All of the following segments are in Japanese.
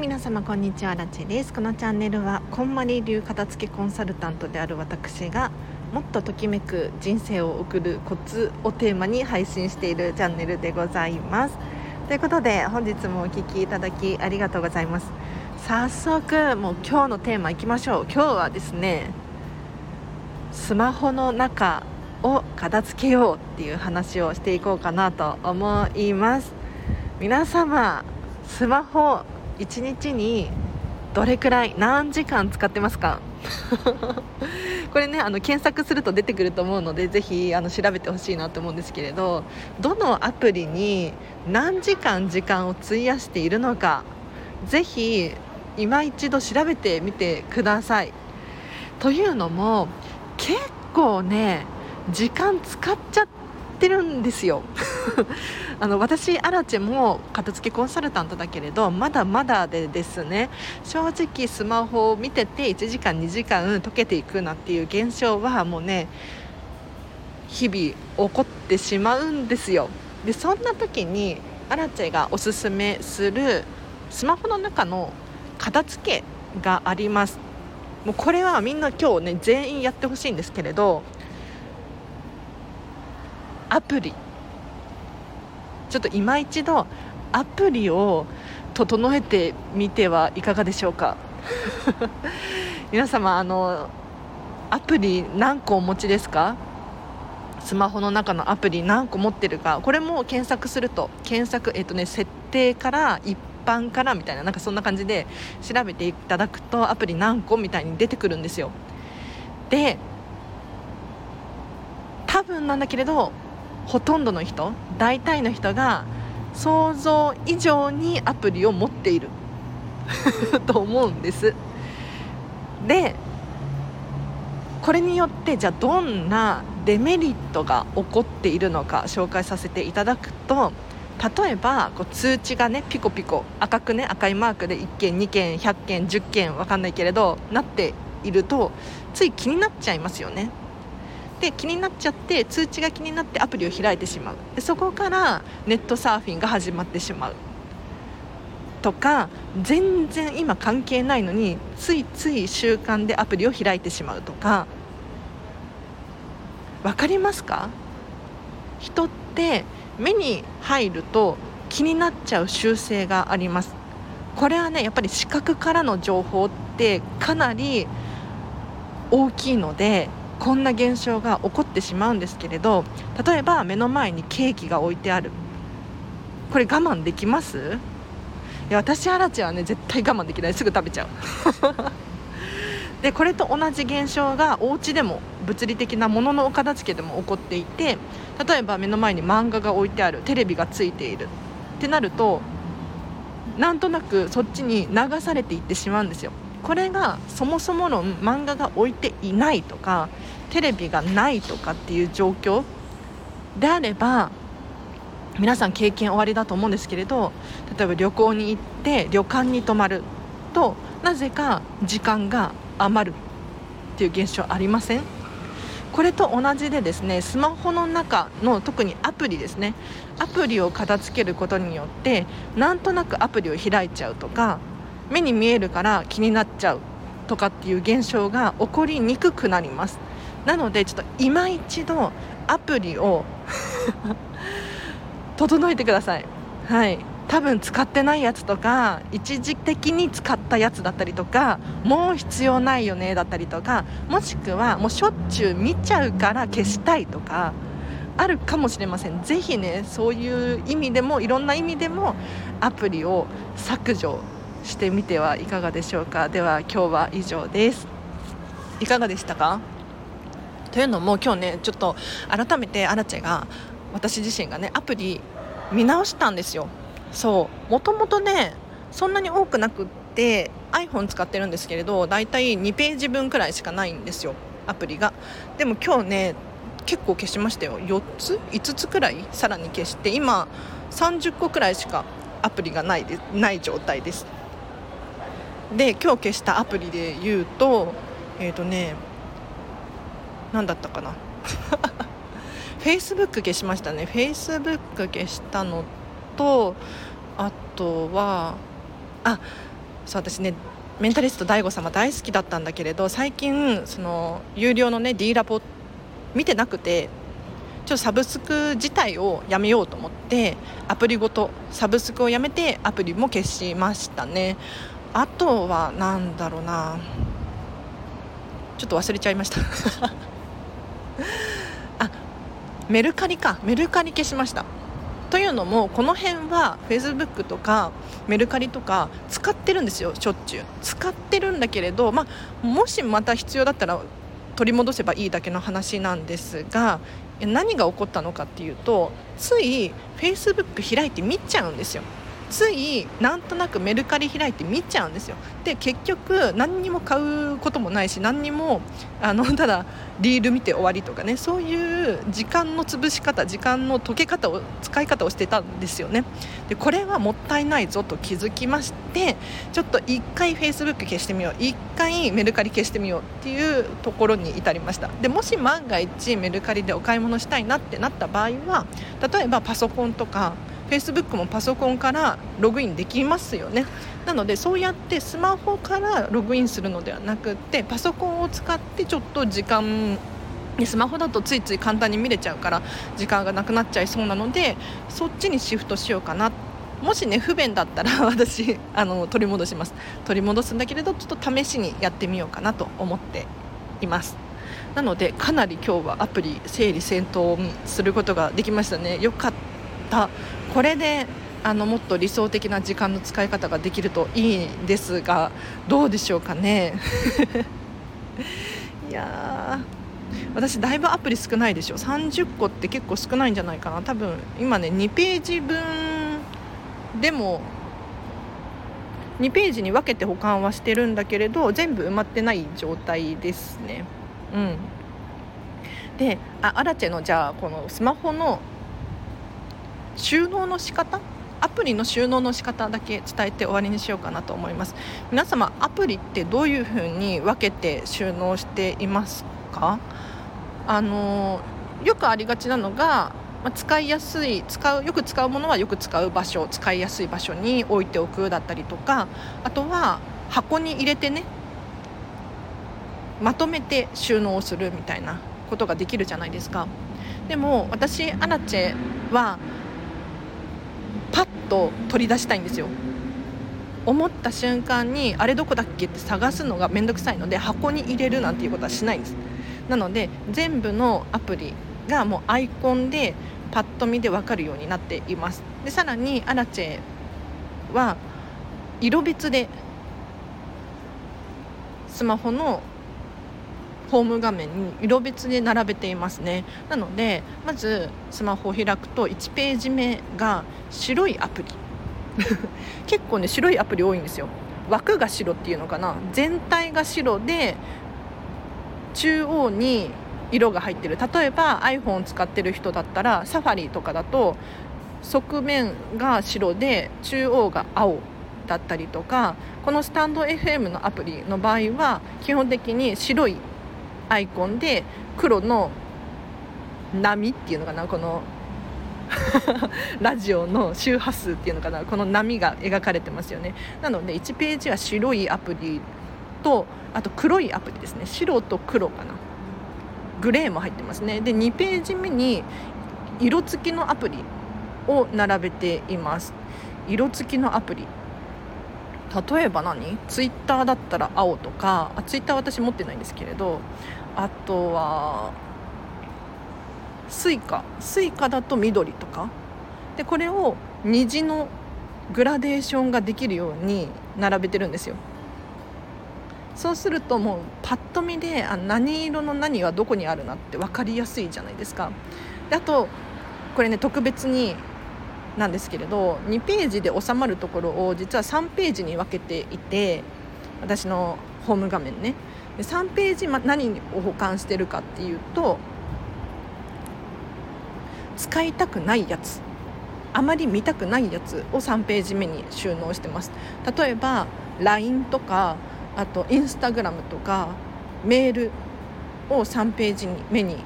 皆様こんにちはラチェです。このチャンネルはこんまり流片付けコンサルタントである私がもっとときめく人生を送るコツをテーマに配信しているチャンネルでございます。ということで本日もお聴きいただきありがとうございます。早速もう今日のテーマいきましょう。今日はですねスマホの中を片付けようっていう話をしていこうかなと思います。皆様スマホ1日にどれくらい何時間使ってますか？これねあの検索すると出てくると思うのでぜひあの調べてほしいなと思うんですけれどどのアプリに何時間時間を費やしているのかぜひ今一度調べてみてください。というのも結構ね時間使っちゃってるんですよ。あの私アラチェも片付けコンサルタントだけれどまだまだでですね正直スマホを見てて1時間2時間溶けていくなっていう現象はもうね日々起こってしまうんですよ。でそんな時にアラチェがおすすめするスマホの中の片付けがあります。もうこれはみんな今日ね全員やってほしいんですけれどアプリ。ちょっと今一度アプリを整えてみてはいかがでしょうか？皆様あのアプリ何個お持ちですか？スマホの中のアプリ何個持ってるか？これも検索すると検索えっとね設定から一般からみたいななんかそんな感じで調べていただくとアプリ何個みたいに出てくるんですよ。で多分なんだけれどほとんどの人大体の人が想像以上にアプリを持っている と思うんです。でこれによってじゃあどんなデメリットが起こっているのか紹介させていただくと例えばこう通知がねピコピコ赤くね赤いマークで1件2件100件10件分かんないけれどなっているとつい気になっちゃいますよね。で気になっちゃって通知が気になってアプリを開いてしまう。でそこからネットサーフィンが始まってしまう。とか全然今関係ないのについつい習慣でアプリを開いてしまうとか。分かりますか？人って目に入ると気になっちゃう習性があります。これはねやっぱり視覚からの情報ってかなり大きいのでこんな現象が起こってしまうんですけれど例えば目の前にケーキが置いてある。これ我慢できます？いや私アラチはね絶対我慢できない。すぐ食べちゃう。でこれと同じ現象がお家でも物理的なもののお片付けでも起こっていて例えば目の前に漫画が置いてある。テレビがついている。ってなるとなんとなくそっちに流されていってしまうんですよ。これがそもそもの漫画が置いていないとかテレビがないとかっていう状況であれば皆さん経験おありだと思うんですけれど例えば旅行に行って旅館に泊まるとなぜか時間が余るっていう現象ありません？これと同じでですねスマホの中の特にアプリですね。アプリを片付けることによってなんとなくアプリを開いちゃうとか目に見えるから気になっちゃうとかっていう現象が起こりにくくなります。なのでちょっと今一度アプリを 整えてください。はい。多分使ってないやつとか一時的に使ったやつだったりとかもう必要ないよねだったりとかもしくはもうしょっちゅう見ちゃうから消したいとかあるかもしれません。ぜひねそういう意味でもいろんな意味でもアプリを削除してみてはいかがでしょうか。では今日は以上です。いかがでしたか？というのも今日ねちょっと改めてアラチェが私自身がねアプリ見直したんですよ。そう。もともとねそんなに多くなくって iPhone 使ってるんですけれどだいたい2ページ分くらいしかないんですよアプリが。でも今日ね結構消しましたよ。4つ？5つくらい？さらに消して今30個くらいしかアプリがないでない状態ですで今日消したアプリで言うとえっ、ー、とね何だったかな。Facebook 消しましたね。Facebook 消したのとあとはあそう私ねメンタリスト DAIGO 様大好きだったんだけれど最近その有料のね D ラボ見てなくてちょっとサブスク自体をやめようと思ってアプリごとサブスクをやめてアプリも消しましたね。あとは何だろうな。ちょっと忘れちゃいました。あメルカリか。メルカリ消しました。というのもこの辺は Facebook とかメルカリとか使ってるんですよしょっちゅう。使ってるんだけれど、まあ、もしまた必要だったら取り戻せばいいだけの話なんですが何が起こったのかっていうとつい Facebook 開いて見ちゃうんですよ。ついなんとなくメルカリ開いて見ちゃうんですよ。で結局何にも買うこともないし何にもあの ただリール見て終わりとかね。そういう時間の潰し方時間の解け方を使い方をしてたんですよね。でこれはもったいないぞと気づきましてちょっと1回 Facebook 消してみよう。1回メルカリ消してみようっていうところに至りました。でもし万が一メルカリでお買い物したいなってなった場合は例えばパソコンとか Facebook もパソコンからログインできますよね。なのでそうやってスマホからログインするのではなくってパソコンを使ってちょっと時間スマホだとついつい簡単に見れちゃうから時間がなくなっちゃいそうなのでそっちにシフトしようかな。もしね不便だったら 私あの取り戻します。取り戻すんだけれどちょっと試しにやってみようかなと思っています。なのでかなり今日はアプリ整理整頓することができましたね。よかった。たこれであのもっと理想的な時間の使い方ができるといいんですがどうでしょうかね。いや私だいぶアプリ少ないでしょ。30個って結構少ないんじゃないかな。多分今ね2ページ分でも2ページに分けて保管はしてるんだけれど全部埋まってない状態ですね。うん。であアラチェのじゃあこのスマホの収納の仕方？アプリの収納の仕方だけ伝えて終わりにしようかなと思います。皆様アプリってどういうふうに分けて収納していますか？あのよくありがちなのがまあ使いやすい使うよく使うものはよく使う場所使いやすい場所に置いておくだったりとかあとは箱に入れてねまとめて収納するみたいなことができるじゃないですか。でも私アラチェはパッと取り出したいんですよ。思った瞬間にあれどこだっけって探すのが面倒くさいので箱に入れるなんていうことはしないんです。なので全部のアプリがもうアイコンでパッと見で分かるようになっています。でさらにアラチェは色別でスマホのホーム画面に色別で並べていますね。なのでまずスマホを開くと1ページ目が白いアプリ。結構ね白いアプリ多いんですよ。枠が白っていうのかな。全体が白で中央に色が入ってる。例えば iPhone 使ってる人だったらサファリとかだと側面が白で中央が青だったりとかこのスタンド FM のアプリの場合は基本的に白いアイコンで黒の波っていうのかなこの ラジオの周波数っていうのかなこの波が描かれてますよね。なので1ページは白いアプリとあと黒いアプリですね。白と黒かな。グレーも入ってますね。で2ページ目に色付きのアプリを並べています。色付きのアプリ。例えば何？ツイッターだったら青とかあツイッター私持ってないんですけれどあとはスイカ。スイカだと緑とか。でこれを虹のグラデーションができるように並べてるんですよ。そうするともうパッと見であ何色の何はどこにあるなって分かりやすいじゃないですか。であとこれね特別になんですけれど2ページで収まるところを実は3ページに分けていて私のホーム画面ね。で3ページ、ま、何を保管してるかっていうと使いたくないやつ。あまり見たくないやつを3ページ目に収納してます。例えば LINE とかあと Instagram とかメールを3ページ目に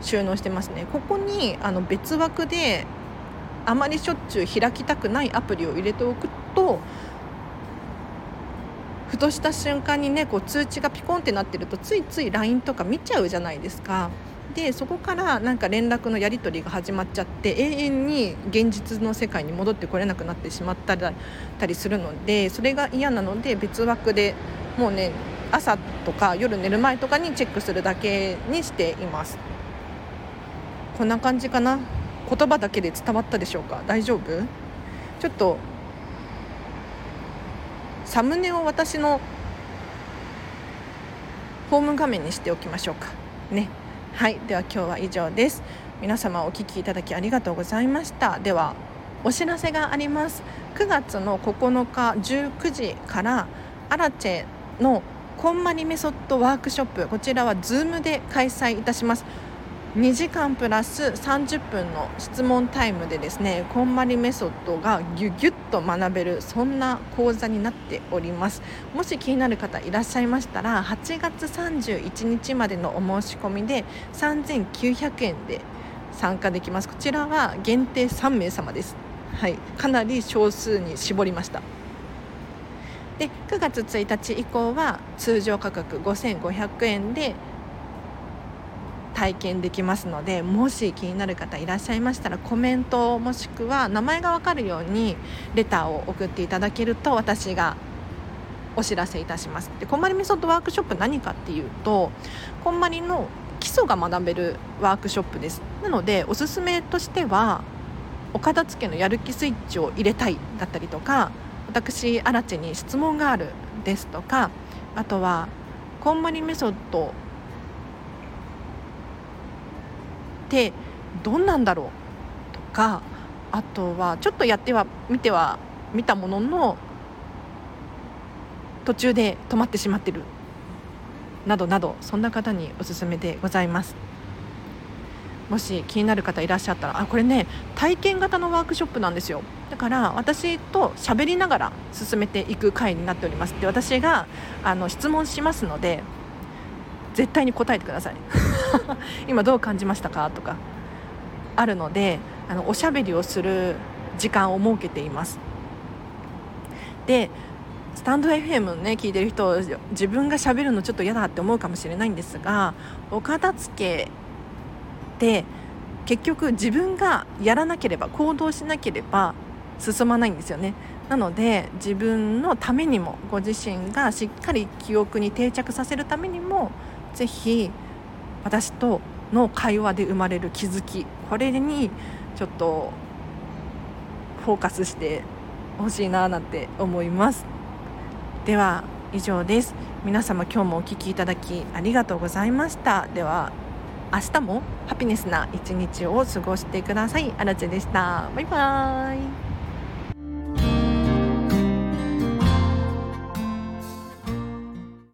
収納してますね。ここにあの別枠であまりしょっちゅう開きたくないアプリを入れておくとふとした瞬間にねこう通知がピコンってなってるとついつい LINE とか見ちゃうじゃないですか。でそこからなんか連絡のやり取りが始まっちゃって永遠に現実の世界に戻ってこれなくなってしまったりするのでそれが嫌なので別枠でもうね朝とか夜寝る前とかにチェックするだけにしています。こんな感じかな？言葉だけで伝わったでしょうか？大丈夫？ちょっとサムネを私のホーム画面にしておきましょうか。ね。はい。では今日は以上です。皆様お聞きいただきありがとうございました。ではお知らせがあります。9月の9日19時からアラチェのこんまりメソッドワークショップこちらは Zoom で開催いたします。2時間プラス30分の質問タイムでですねこんまりメソッドがギュギュッと学べるそんな講座になっております。もし気になる方いらっしゃいましたら8月31日までのお申し込みで3900円で参加できます。こちらは限定3名様です。はい。かなり少数に絞りました。で9月1日以降は通常価格5500円で体験できますのでもし気になる方いらっしゃいましたらコメントもしくは名前が分かるようにレターを送っていただけると私がお知らせいたします。でこんまりメソッドワークショップ何かっていうとこんまりの基礎が学べるワークショップです。なのでおすすめとしてはお片付けのやる気スイッチを入れたいだったりとか私アラチに質問があるですとかあとはこんまりメソッドってどんなんだろうとかあとはちょっとやっては見ては見たものの途中で止まってしまってるなどなどそんな方におすすめでございます。もし気になる方いらっしゃったらあこれね体験型のワークショップなんですよ。だから私と喋りながら進めていく回になっております。で私があの質問しますので絶対に答えてください。今どう感じましたか？とか。あるのであのおしゃべりをする時間を設けています。でスタンド FM ね聞いてる人自分がしゃべるのちょっと嫌だって思うかもしれないんですがお片付けって結局自分がやらなければ行動しなければ進まないんですよね。なので自分のためにもご自身がしっかり記憶に定着させるためにもぜひ私との会話で生まれる気づきこれにちょっとフォーカスしてほしいななんて思います。では以上です。皆様今日もお聴きいただきありがとうございました。では明日もハピネスな一日を過ごしてください。あらちでした。バイバーイ。